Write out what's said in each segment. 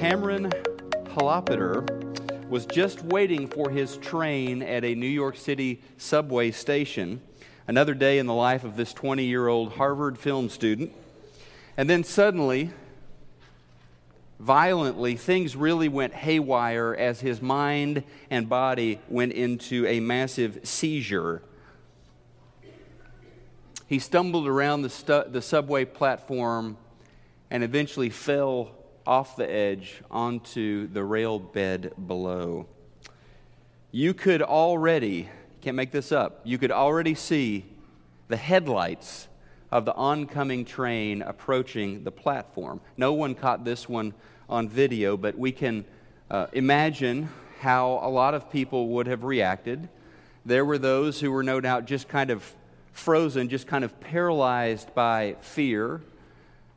Cameron Hollopeter was just waiting for his train at a New York City subway station. Another day in the life of this 20 year old Harvard film student. And then suddenly, violently, things really went haywire as his mind and body went into a massive seizure. He stumbled around the, stu- the subway platform and eventually fell off the edge onto the rail bed below. You could already, can't make this up, you could already see the headlights of the oncoming train approaching the platform. No one caught this one on video, but we can uh, imagine how a lot of people would have reacted. There were those who were no doubt just kind of frozen, just kind of paralyzed by fear.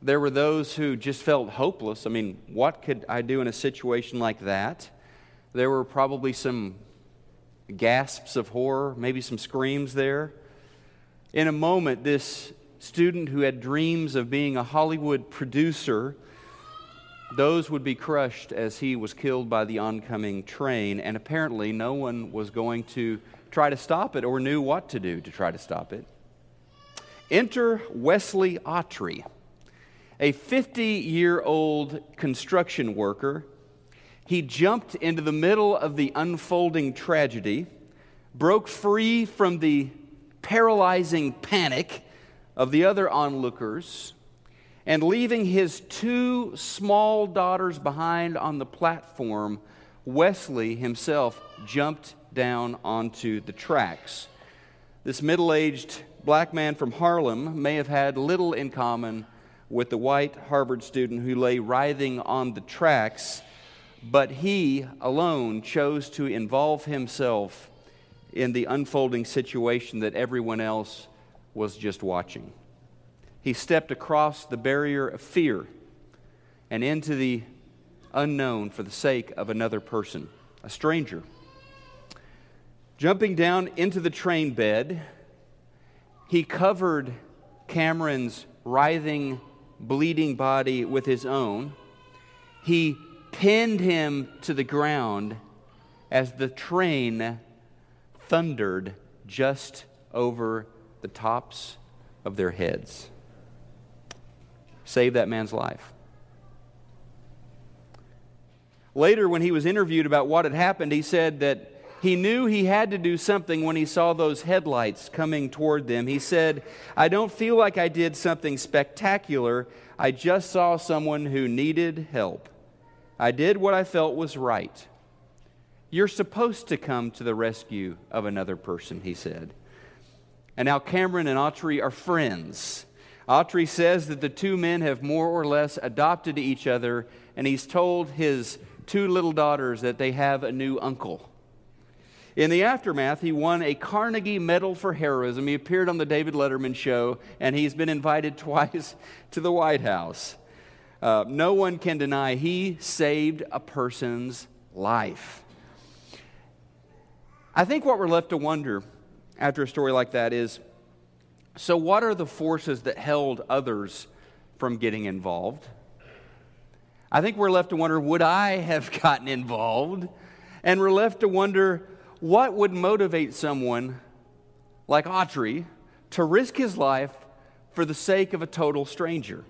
There were those who just felt hopeless. I mean, what could I do in a situation like that? There were probably some gasps of horror, maybe some screams there. In a moment, this student who had dreams of being a Hollywood producer, those would be crushed as he was killed by the oncoming train, and apparently no one was going to try to stop it or knew what to do to try to stop it. Enter Wesley Autrey, a 50 year old construction worker. He jumped into the middle of the unfolding tragedy, broke free from the paralyzing panic of the other onlookers and leaving his two small daughters behind on the platform, Wesley himself jumped down onto the tracks. This middle aged black man from Harlem may have had little in common with the white Harvard student who lay writhing on the tracks, but he alone chose to involve himself in the unfolding situation that everyone else was just watching. He stepped across the barrier of fear and into the unknown for the sake of another person, a stranger. Jumping down into the train bed, he covered Cameron's writhing, bleeding body with his own. He pinned him to the ground as the train thundered just over the tops of their heads. Save that man's life. Later, when he was interviewed about what had happened, he said that he knew he had to do something when he saw those headlights coming toward them. He said, I don't feel like I did something spectacular. I just saw someone who needed help. I did what I felt was right. You're supposed to come to the rescue of another person, he said. And now Cameron and Autrey are friends. Autrey says that the two men have more or less adopted each other, and he's told his two little daughters that they have a new uncle. In the aftermath, he won a Carnegie Medal for Heroism. He appeared on the David Letterman show, and he's been invited twice to the White House. Uh, no one can deny he saved a person's life. I think what we're left to wonder after a story like that is so, what are the forces that held others from getting involved? I think we're left to wonder would I have gotten involved? And we're left to wonder what would motivate someone like Autrey to risk his life for the sake of a total stranger?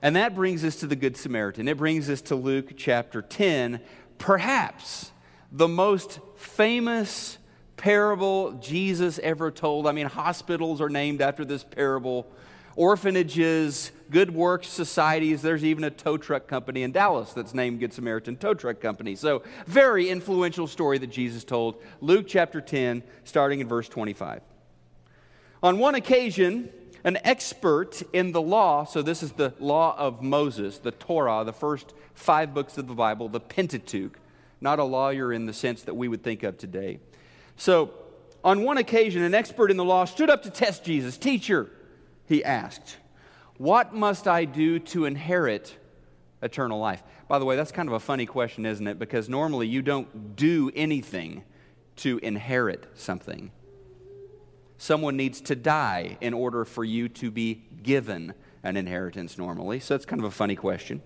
And that brings us to the Good Samaritan. It brings us to Luke chapter 10, perhaps the most famous parable Jesus ever told. I mean, hospitals are named after this parable, orphanages, good works societies. There's even a tow truck company in Dallas that's named Good Samaritan Tow Truck Company. So, very influential story that Jesus told. Luke chapter 10, starting in verse 25. On one occasion, an expert in the law, so this is the law of Moses, the Torah, the first five books of the Bible, the Pentateuch, not a lawyer in the sense that we would think of today. So, on one occasion, an expert in the law stood up to test Jesus. Teacher, he asked, What must I do to inherit eternal life? By the way, that's kind of a funny question, isn't it? Because normally you don't do anything to inherit something. Someone needs to die in order for you to be given an inheritance normally. So it's kind of a funny question.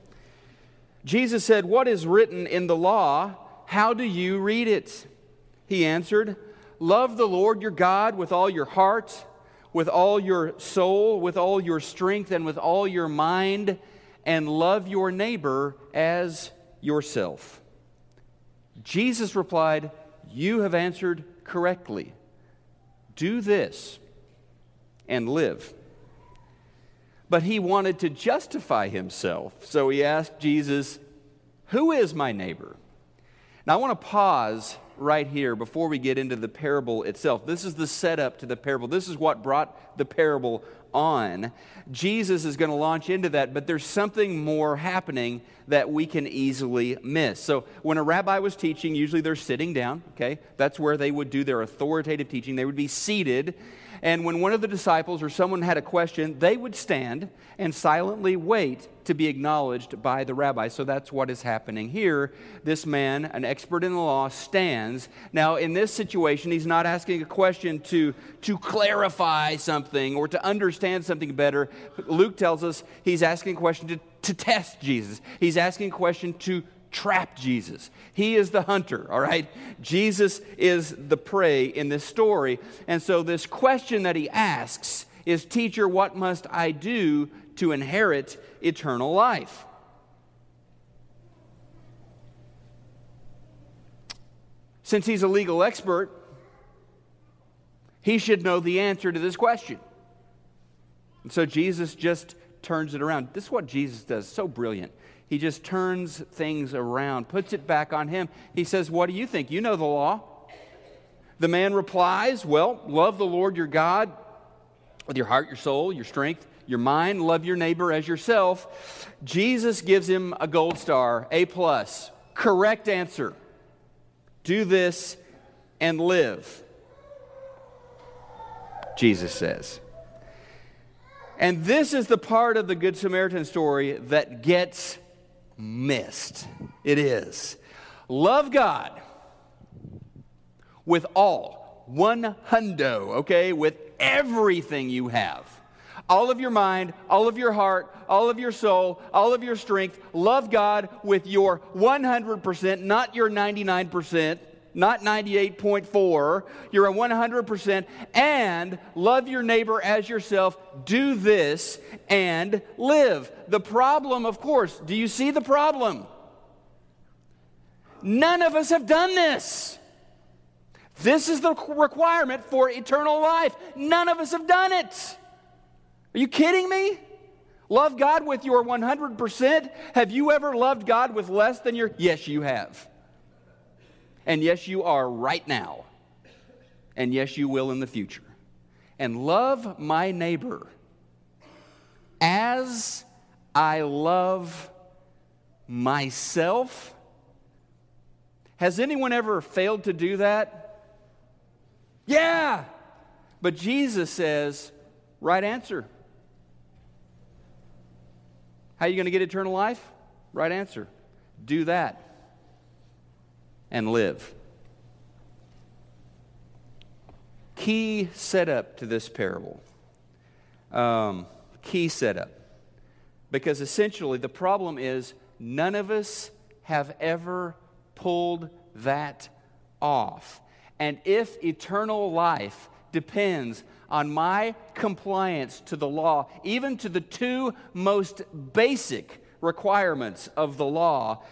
Jesus said, What is written in the law? How do you read it? He answered, Love the Lord your God with all your heart, with all your soul, with all your strength, and with all your mind, and love your neighbor as yourself. Jesus replied, You have answered correctly. Do this and live. But he wanted to justify himself, so he asked Jesus, Who is my neighbor? Now I want to pause right here before we get into the parable itself. This is the setup to the parable. This is what brought the parable on. Jesus is going to launch into that, but there's something more happening that we can easily miss. So, when a rabbi was teaching, usually they're sitting down, okay? That's where they would do their authoritative teaching. They would be seated and when one of the disciples or someone had a question, they would stand and silently wait to be acknowledged by the rabbi. So that's what is happening here. This man, an expert in the law, stands. Now, in this situation, he's not asking a question to, to clarify something or to understand something better. Luke tells us he's asking a question to, to test Jesus, he's asking a question to trap Jesus. He is the hunter, all right? Jesus is the prey in this story. And so, this question that he asks is Teacher, what must I do to inherit eternal life? Since he's a legal expert, he should know the answer to this question. And so Jesus just turns it around. This is what Jesus does, so brilliant. He just turns things around, puts it back on him. He says, What do you think? You know the law. The man replies, Well, love the Lord your God with your heart, your soul, your strength, your mind. Love your neighbor as yourself. Jesus gives him a gold star, A plus. Correct answer. Do this and live. Jesus says. And this is the part of the Good Samaritan story that gets missed. It is. Love God with all, one hundo, okay, with everything you have. All of your mind, all of your heart, all of your soul, all of your strength. Love God with your 100%, not your 99% not 98.4. You're a 100%. And love your neighbor as yourself. Do this and live. The problem, of course, do you see the problem? None of us have done this. This is the requirement for eternal life. None of us have done it. Are you kidding me? Love God with your 100%. Have you ever loved God with less than your? Yes, you have. And yes, you are right now. And yes, you will in the future. And love my neighbor as I love myself. Has anyone ever failed to do that? Yeah. But Jesus says, right answer. How are you going to get eternal life? Right answer. Do that and live. Key setup to this parable. Um, key setup. Because essentially, the problem is none of us have ever pulled that off. And if eternal life depends on my compliance to the law, even to the two most basic requirements of the law,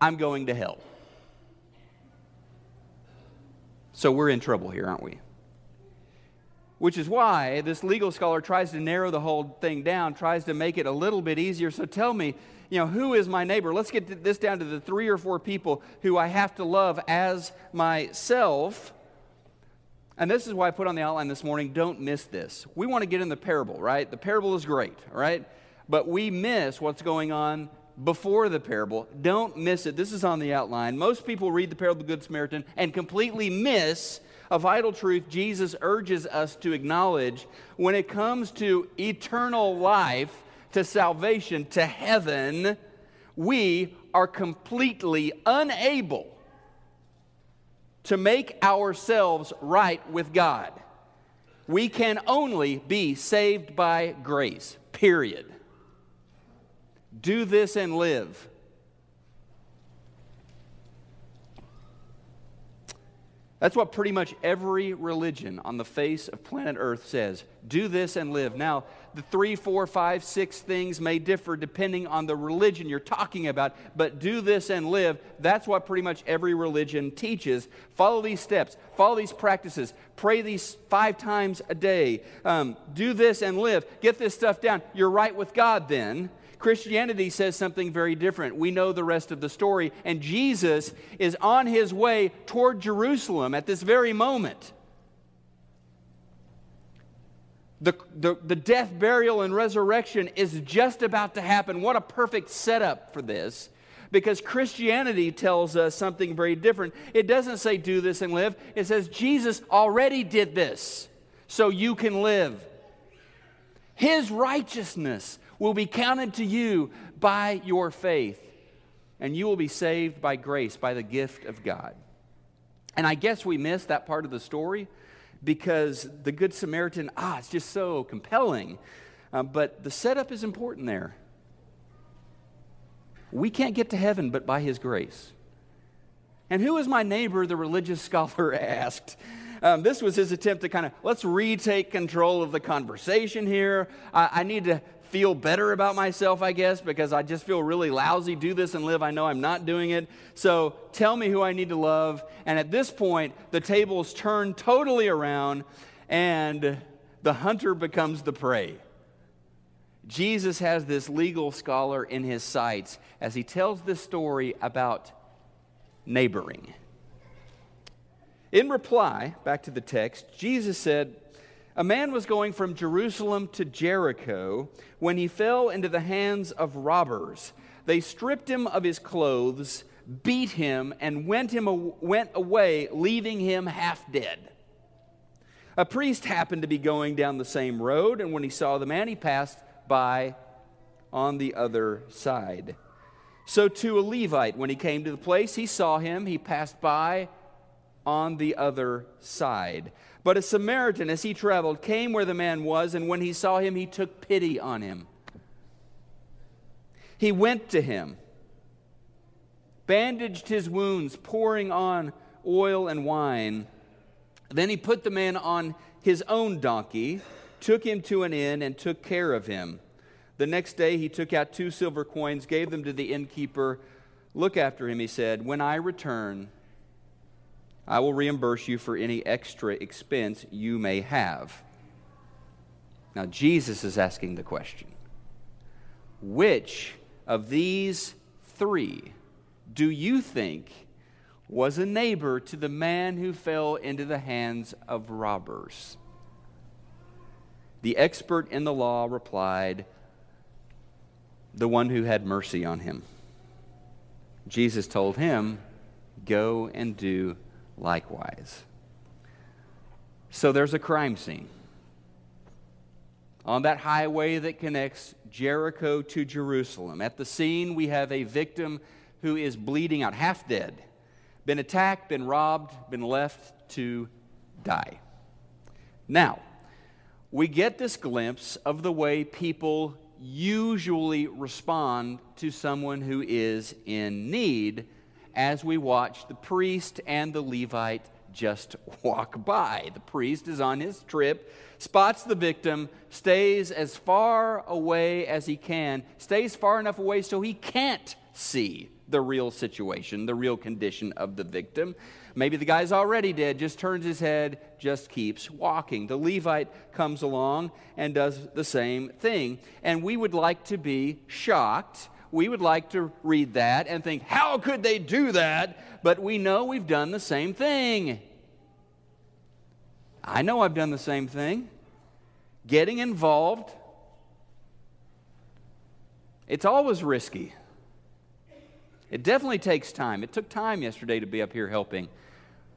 I'm going to hell. So we're in trouble here, aren't we? Which is why this legal scholar tries to narrow the whole thing down, tries to make it a little bit easier. So tell me, you know, who is my neighbor? Let's get this down to the three or four people who I have to love as myself. And this is why I put on the outline this morning don't miss this. We want to get in the parable, right? The parable is great, right? But we miss what's going on before the parable. Don't miss it. This is on the outline. Most people read the parable of the Good Samaritan and completely miss a vital truth Jesus urges us to acknowledge when it comes to eternal life, to salvation, to heaven. We are completely unable to make ourselves right with God. We can only be saved by grace, period. Do this and live. That's what pretty much every religion on the face of planet Earth says do this and live. Now, the three, four, five, six things may differ depending on the religion you're talking about, but do this and live. That's what pretty much every religion teaches. Follow these steps, follow these practices, pray these five times a day. Um, do this and live. Get this stuff down. You're right with God then. Christianity says something very different. We know the rest of the story, and Jesus is on his way toward Jerusalem at this very moment. The, the, the death, burial, and resurrection is just about to happen. What a perfect setup for this because Christianity tells us something very different. It doesn't say do this and live, it says Jesus already did this so you can live. His righteousness will be counted to you by your faith, and you will be saved by grace, by the gift of God. And I guess we missed that part of the story because the Good Samaritan, ah, it's just so compelling. Uh, but the setup is important there. We can't get to heaven but by his grace. And who is my neighbor? The religious scholar asked. Um, this was his attempt to kind of let's retake control of the conversation here. I, I need to feel better about myself, I guess, because I just feel really lousy. Do this and live. I know I'm not doing it. So tell me who I need to love. And at this point, the tables turn totally around, and the hunter becomes the prey. Jesus has this legal scholar in his sights as he tells this story about neighboring. In reply, back to the text, Jesus said, a man was going from Jerusalem to Jericho when he fell into the hands of robbers. They stripped him of his clothes, beat him, and went, him, went away, leaving him half dead. A priest happened to be going down the same road, and when he saw the man, he passed by on the other side. So, to a Levite, when he came to the place, he saw him, he passed by on the other side. But a Samaritan, as he traveled, came where the man was, and when he saw him, he took pity on him. He went to him, bandaged his wounds, pouring on oil and wine. Then he put the man on his own donkey, took him to an inn, and took care of him. The next day he took out two silver coins, gave them to the innkeeper. Look after him, he said. When I return, I will reimburse you for any extra expense you may have. Now, Jesus is asking the question Which of these three do you think was a neighbor to the man who fell into the hands of robbers? The expert in the law replied, The one who had mercy on him. Jesus told him, Go and do likewise. So there's a crime scene. On that highway that connects Jericho to Jerusalem. At the scene, we have a victim who is bleeding out, half dead, been attacked, been robbed, been left to die. Now, we get this glimpse of the way people usually respond to someone who is in need as we watch the priest and the Levite just walk by. The priest is on his trip, spots the victim, stays as far away as he can, stays far enough away so he can't see the real situation, the real condition of the victim. Maybe the guy's already dead, just turns his head, just keeps walking. The Levite comes along and does the same thing. And we would like to be shocked we would like to read that and think, how could they do that? But we know we've done the same thing. I know I've done the same thing. Getting involved, it's always risky. It definitely takes time. It took time yesterday to be up here helping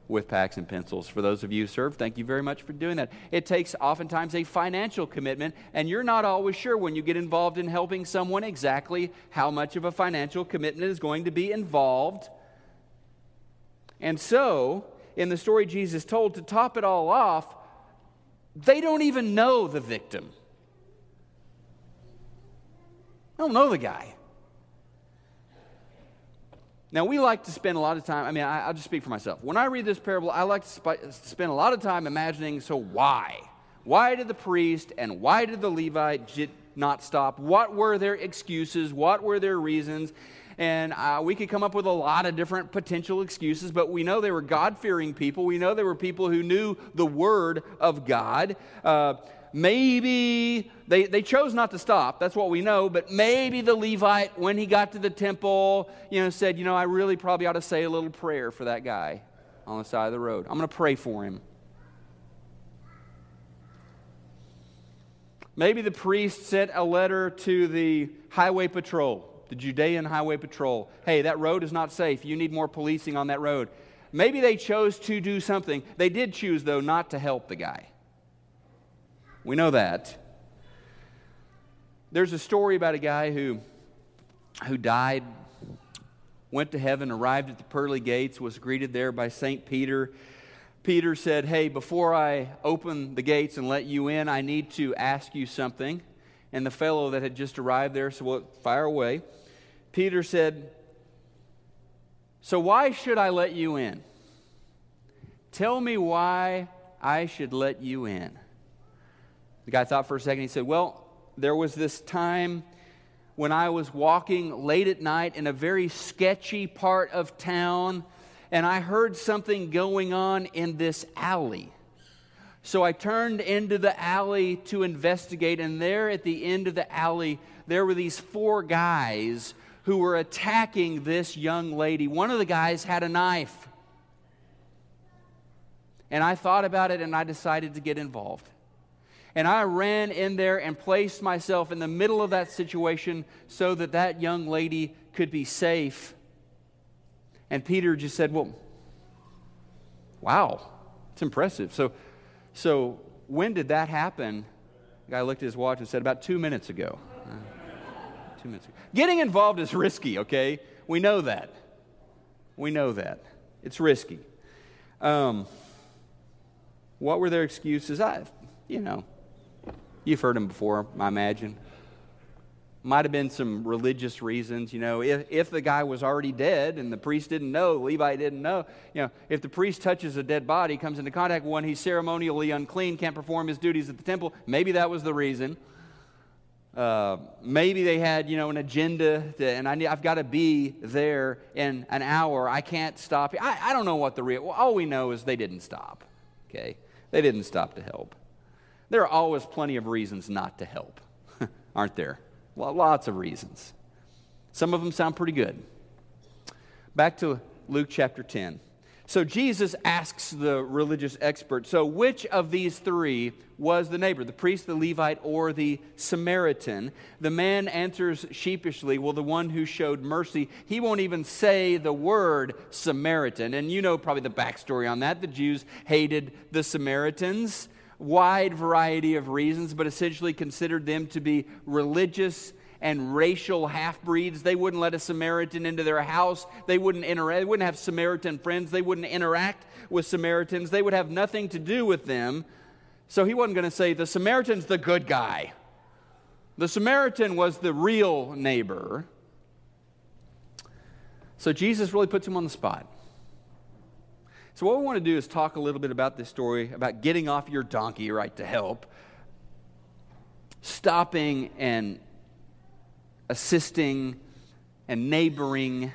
with packs and pencils. For those of you who serve, thank you very much for doing that. It takes oftentimes a financial commitment, and you're not always sure when you get involved in helping someone exactly how much of a financial commitment is going to be involved. And so, in the story Jesus told, to top it all off, they don't even know the victim. They don't know the guy. Now, we like to spend a lot of time, I mean, I, will just speak for myself. When I read this parable, I like to sp- spend a lot of time imagining so why? Why did the priest and why did the Levite not stop? What were their excuses? What were their reasons? And uh, we could come up with a lot of different potential excuses, but we know they were God fearing people. We know they were people who knew the Word of God. Uh, maybe they, they chose not to stop that's what we know but maybe the levite when he got to the temple you know said you know i really probably ought to say a little prayer for that guy on the side of the road. I'm going to pray for him. Maybe the priest sent a letter to the highway patrol the judean highway patrol. Hey that road is not safe. You need more policing on that road. Maybe they chose to do something. They did choose though not to help the guy we know that. There's a story about a guy who, who died, went to heaven, arrived at the pearly gates, was greeted there by St. Peter. Peter said, Hey, before I open the gates and let you in, I need to ask you something. And the fellow that had just arrived there said, Well, fire away. Peter said, So why should I let you in? Tell me why I should let you in. The guy thought for a second. He said, Well, there was this time when I was walking late at night in a very sketchy part of town, and I heard something going on in this alley. So I turned into the alley to investigate, and there at the end of the alley, there were these four guys who were attacking this young lady. One of the guys had a knife. And I thought about it and I decided to get involved. And I ran in there and placed myself in the middle of that situation so that that young lady could be safe. And Peter just said, Well, wow, it's impressive. So, so when did that happen? The guy looked at his watch and said, About two minutes ago. Uh, two minutes ago. Getting involved is risky, okay? We know that. We know that. It's risky. Um, what were their excuses? I, you know, You've heard them before, I imagine. Might have been some religious reasons, you know. If, if the guy was already dead and the priest didn't know, Levi didn't know, you know, if the priest touches a dead body, comes into contact with one, he's ceremonially unclean, can't perform his duties at the temple. Maybe that was the reason. Uh, maybe they had, you know, an agenda, to, and I I've got to be there in an hour. I can't stop. I, I don't know what the real. All we know is they didn't stop. Okay, they didn't stop to help. There are always plenty of reasons not to help, aren't there? Well, lots of reasons. Some of them sound pretty good. Back to Luke chapter 10. So Jesus asks the religious expert, so which of these three was the neighbor, the priest, the Levite, or the Samaritan? The man answers sheepishly, well, the one who showed mercy. He won't even say the word Samaritan. And you know probably the backstory on that. The Jews hated the Samaritans wide variety of reasons, but essentially considered them to be religious and racial half breeds. They wouldn't let a Samaritan into their house. They wouldn't interact. They wouldn't have Samaritan friends. They wouldn't interact with Samaritans. They would have nothing to do with them. So he wasn't going to say the Samaritan's the good guy. The Samaritan was the real neighbor. So Jesus really puts him on the spot. So, what we want to do is talk a little bit about this story about getting off your donkey, right, to help, stopping and assisting and neighboring.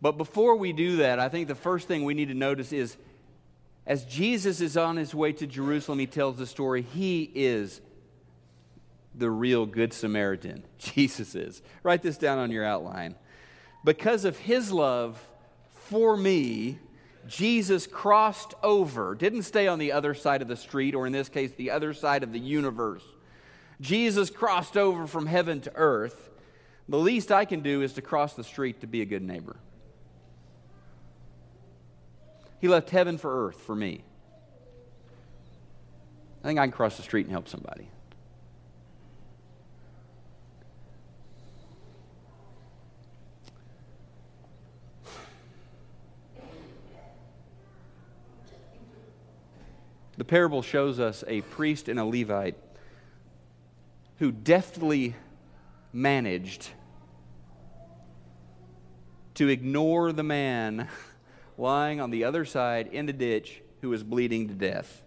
But before we do that, I think the first thing we need to notice is as Jesus is on his way to Jerusalem, he tells the story, he is the real Good Samaritan. Jesus is. Write this down on your outline. Because of his love for me, Jesus crossed over, didn't stay on the other side of the street, or in this case, the other side of the universe. Jesus crossed over from heaven to earth. The least I can do is to cross the street to be a good neighbor. He left heaven for earth for me. I think I can cross the street and help somebody. The parable shows us a priest and a Levite who deftly managed to ignore the man lying on the other side in the ditch who was bleeding to death.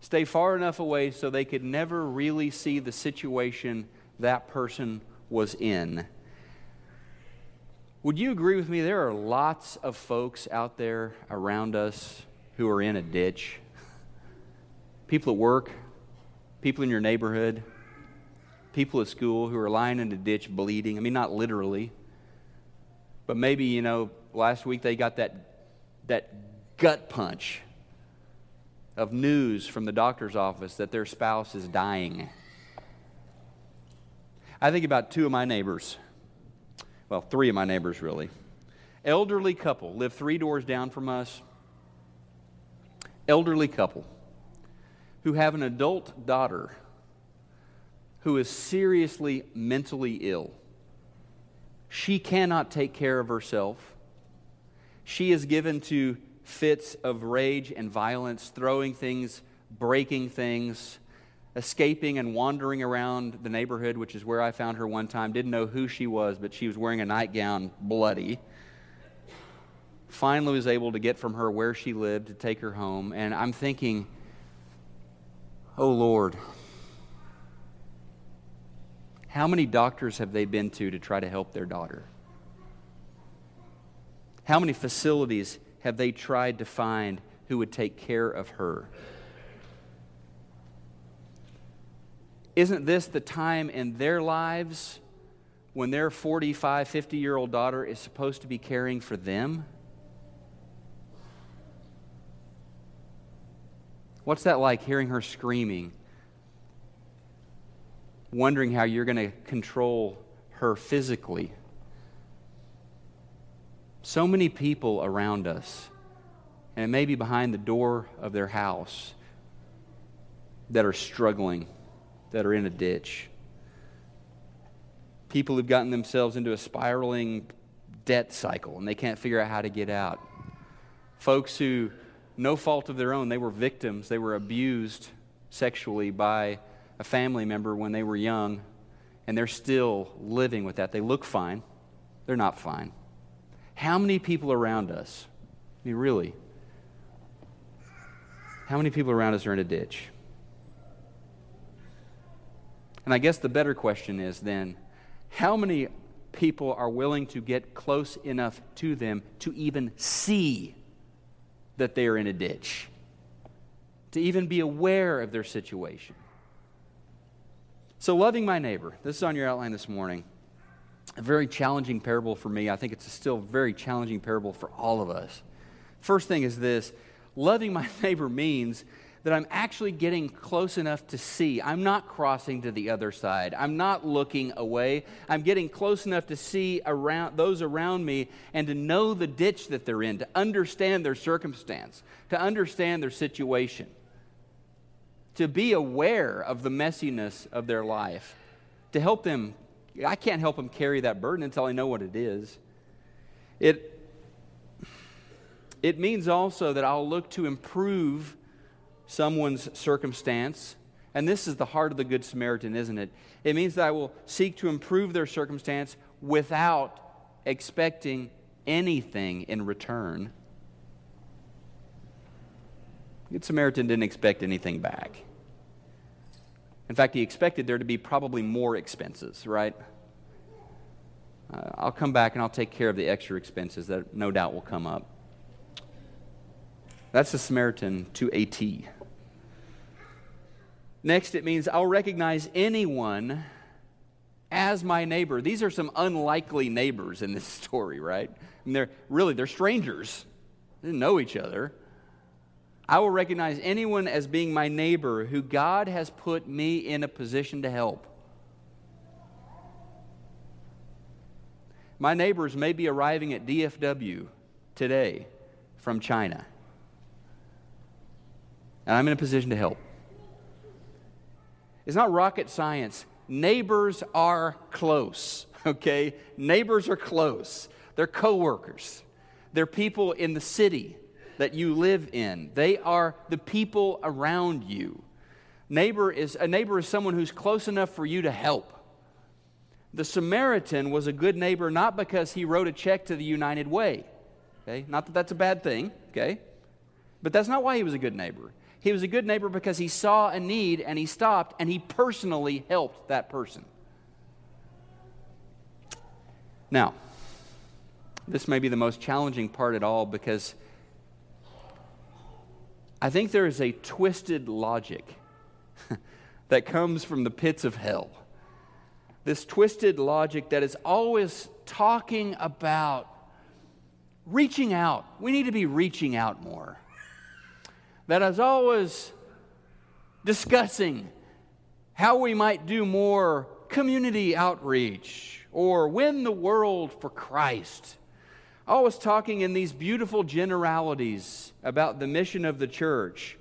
Stay far enough away so they could never really see the situation that person was in. Would you agree with me? There are lots of folks out there around us who are in a ditch. People at work, people in your neighborhood, people at school who are lying in a ditch bleeding. I mean, not literally, but maybe, you know, last week they got that, that gut punch of news from the doctor's office that their spouse is dying. I think about two of my neighbors. Well, three of my neighbors, really. Elderly couple, live three doors down from us. Elderly couple who have an adult daughter who is seriously mentally ill. She cannot take care of herself. She is given to fits of rage and violence, throwing things, breaking things, escaping and wandering around the neighborhood, which is where I found her one time. Didn't know who she was, but she was wearing a nightgown, bloody. Finally, was able to get from her where she lived to take her home. And I'm thinking, oh Lord, how many doctors have they been to to try to help their daughter? How many facilities have they tried to find who would take care of her? Isn't this the time in their lives when their 45, 50 year old daughter is supposed to be caring for them? What's that like hearing her screaming wondering how you're going to control her physically. So many people around us, and maybe behind the door of their house, that are struggling, that are in a ditch. People who've gotten themselves into a spiraling debt cycle and they can't figure out how to get out. Folks who, no fault of their own, they were victims, they were abused sexually by a family member when they were young and they're still living with that. They look fine, they're not fine. How many people around us, I mean, really, how many people around us are in a ditch? And I guess the better question is then, how many people are willing to get close enough to them to even see that they are in a ditch? To even be aware of their situation? So, loving my neighbor, this is on your outline this morning. A very challenging parable for me. I think it's a still very challenging parable for all of us. First thing is this loving my neighbor means that I'm actually getting close enough to see. I'm not crossing to the other side. I'm not looking away. I'm getting close enough to see around those around me and to know the ditch that they're in, to understand their circumstance, to understand their situation to be aware of the messiness of their life, to help them. I can't help them carry that burden until I know what it is. It, it means also that I'll look to improve someone's circumstance. And this is the heart of the Good Samaritan, isn't it? It means that I will seek to improve their circumstance without expecting anything in return. Good Samaritan didn't expect anything back. In fact, he expected there to be probably more expenses, right? Uh, I'll come back and I'll take care of the extra expenses that no doubt will come up. That's the Samaritan to a T. Next, it means I'll recognize anyone as my neighbor. These are some unlikely neighbors in this story, right? And they're really they're strangers. They didn't know each other. I will recognize anyone as being my neighbor who God has put me in a position to help. My neighbors may be arriving at DFW today from China, and I'm in a position to help. It's not rocket science. Neighbors are close, okay? Neighbors are close. They're coworkers. They're people in the city that you live in. They are the people around you. Neighbor is a neighbor is someone who's close enough for you to help. the Samaritan was a good neighbor not because he wrote a check to the United Way. Okay? Not that that's a bad thing, okay? But that's not why he was a good neighbor. He was a good neighbor because he saw a need and he stopped and he personally helped that person. Now, this may be the most challenging part at all because I think there is a twisted logic that comes from the pits of hell. This twisted logic that is always talking about reaching out. We need to be reaching out more. That is always discussing how we might do more community outreach or win the world for Christ. Always talking in these beautiful generalities about the mission of the church,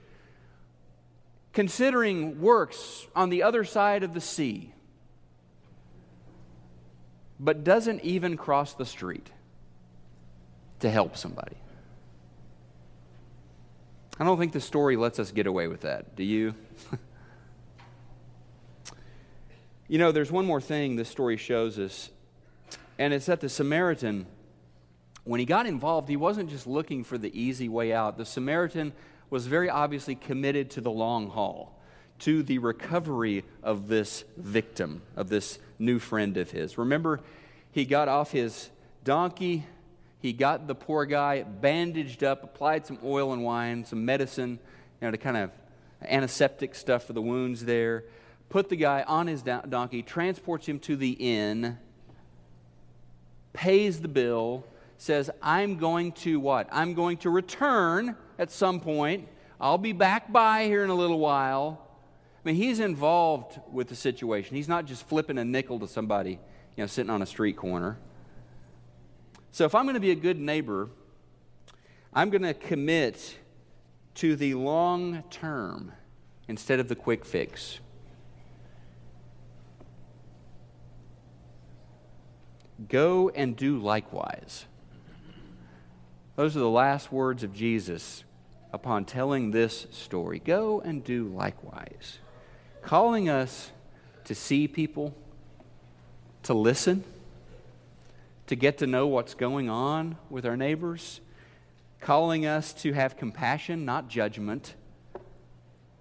considering works on the other side of the sea, but doesn't even cross the street to help somebody. I don't think the story lets us get away with that. Do you? you know, there's one more thing this story shows us, and it's that the Samaritan, when he got involved, he wasn't just looking for the easy way out. The Samaritan was very obviously committed to the long haul, to the recovery of this victim, of this new friend of his. Remember, he got off his donkey he got the poor guy bandaged up, applied some oil and wine, some medicine, you know, to kind of antiseptic stuff for the wounds there. Put the guy on his donkey, transports him to the inn, pays the bill, says, I'm going to what? I'm going to return at some point. I'll be back by here in a little while. I mean, he's involved with the situation. He's not just flipping a nickel to somebody, you know, sitting on a street corner. So if I'm going to be a good neighbor, I'm going to commit to the long term instead of the quick fix. Go and do likewise. Those are the last words of Jesus upon telling this story. Go and do likewise. Calling us to see people, to listen to get to know what's going on with our neighbors, calling us to have compassion, not judgment.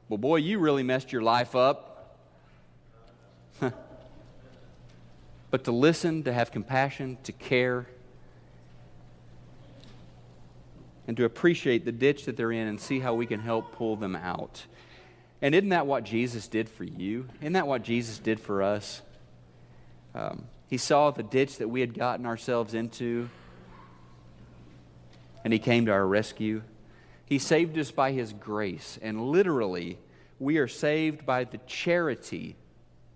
Well, boy, you really messed your life up. but to listen, to have compassion, to care, and to appreciate the ditch that they're in and see how we can help pull them out. And isn't that what Jesus did for you? Isn't that what Jesus did for us? Um, he saw the ditch that we had gotten ourselves into, and He came to our rescue. He saved us by His grace, and literally, we are saved by the charity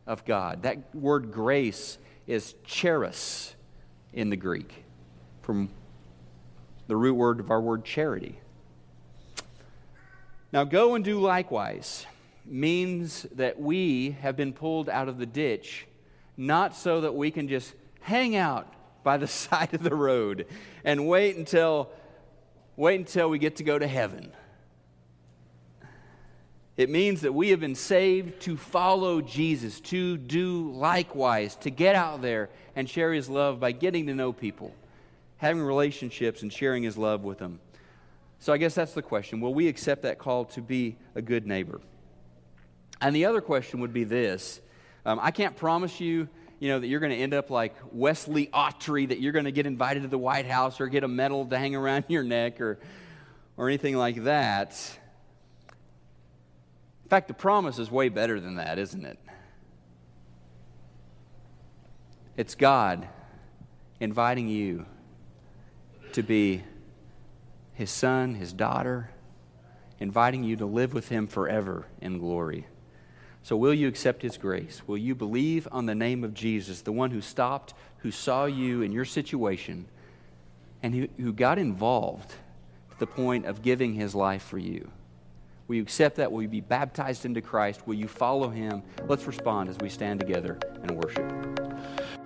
of God. That word grace is charis in the Greek, from the root word of our word charity. Now, go and do likewise means that we have been pulled out of the ditch not so that we can just hang out by the side of the road and wait until wait until we get to go to heaven. It means that we have been saved to follow Jesus, to do likewise, to get out there and share his love by getting to know people, having relationships and sharing his love with them. So I guess that's the question. Will we accept that call to be a good neighbor? And the other question would be this um, I can't promise you, you know, that you're going to end up like Wesley Autrey, that you're going to get invited to the White House or get a medal to hang around your neck or, or anything like that. In fact, the promise is way better than that, isn't it? It's God inviting you to be his son, his daughter, inviting you to live with him forever in glory. So, will you accept His grace? Will you believe on the name of Jesus, the one who stopped, who saw you in your situation, and who, who got involved to the point of giving His life for you? Will you accept that? Will you be baptized into Christ? Will you follow Him? Let's respond as we stand together and worship.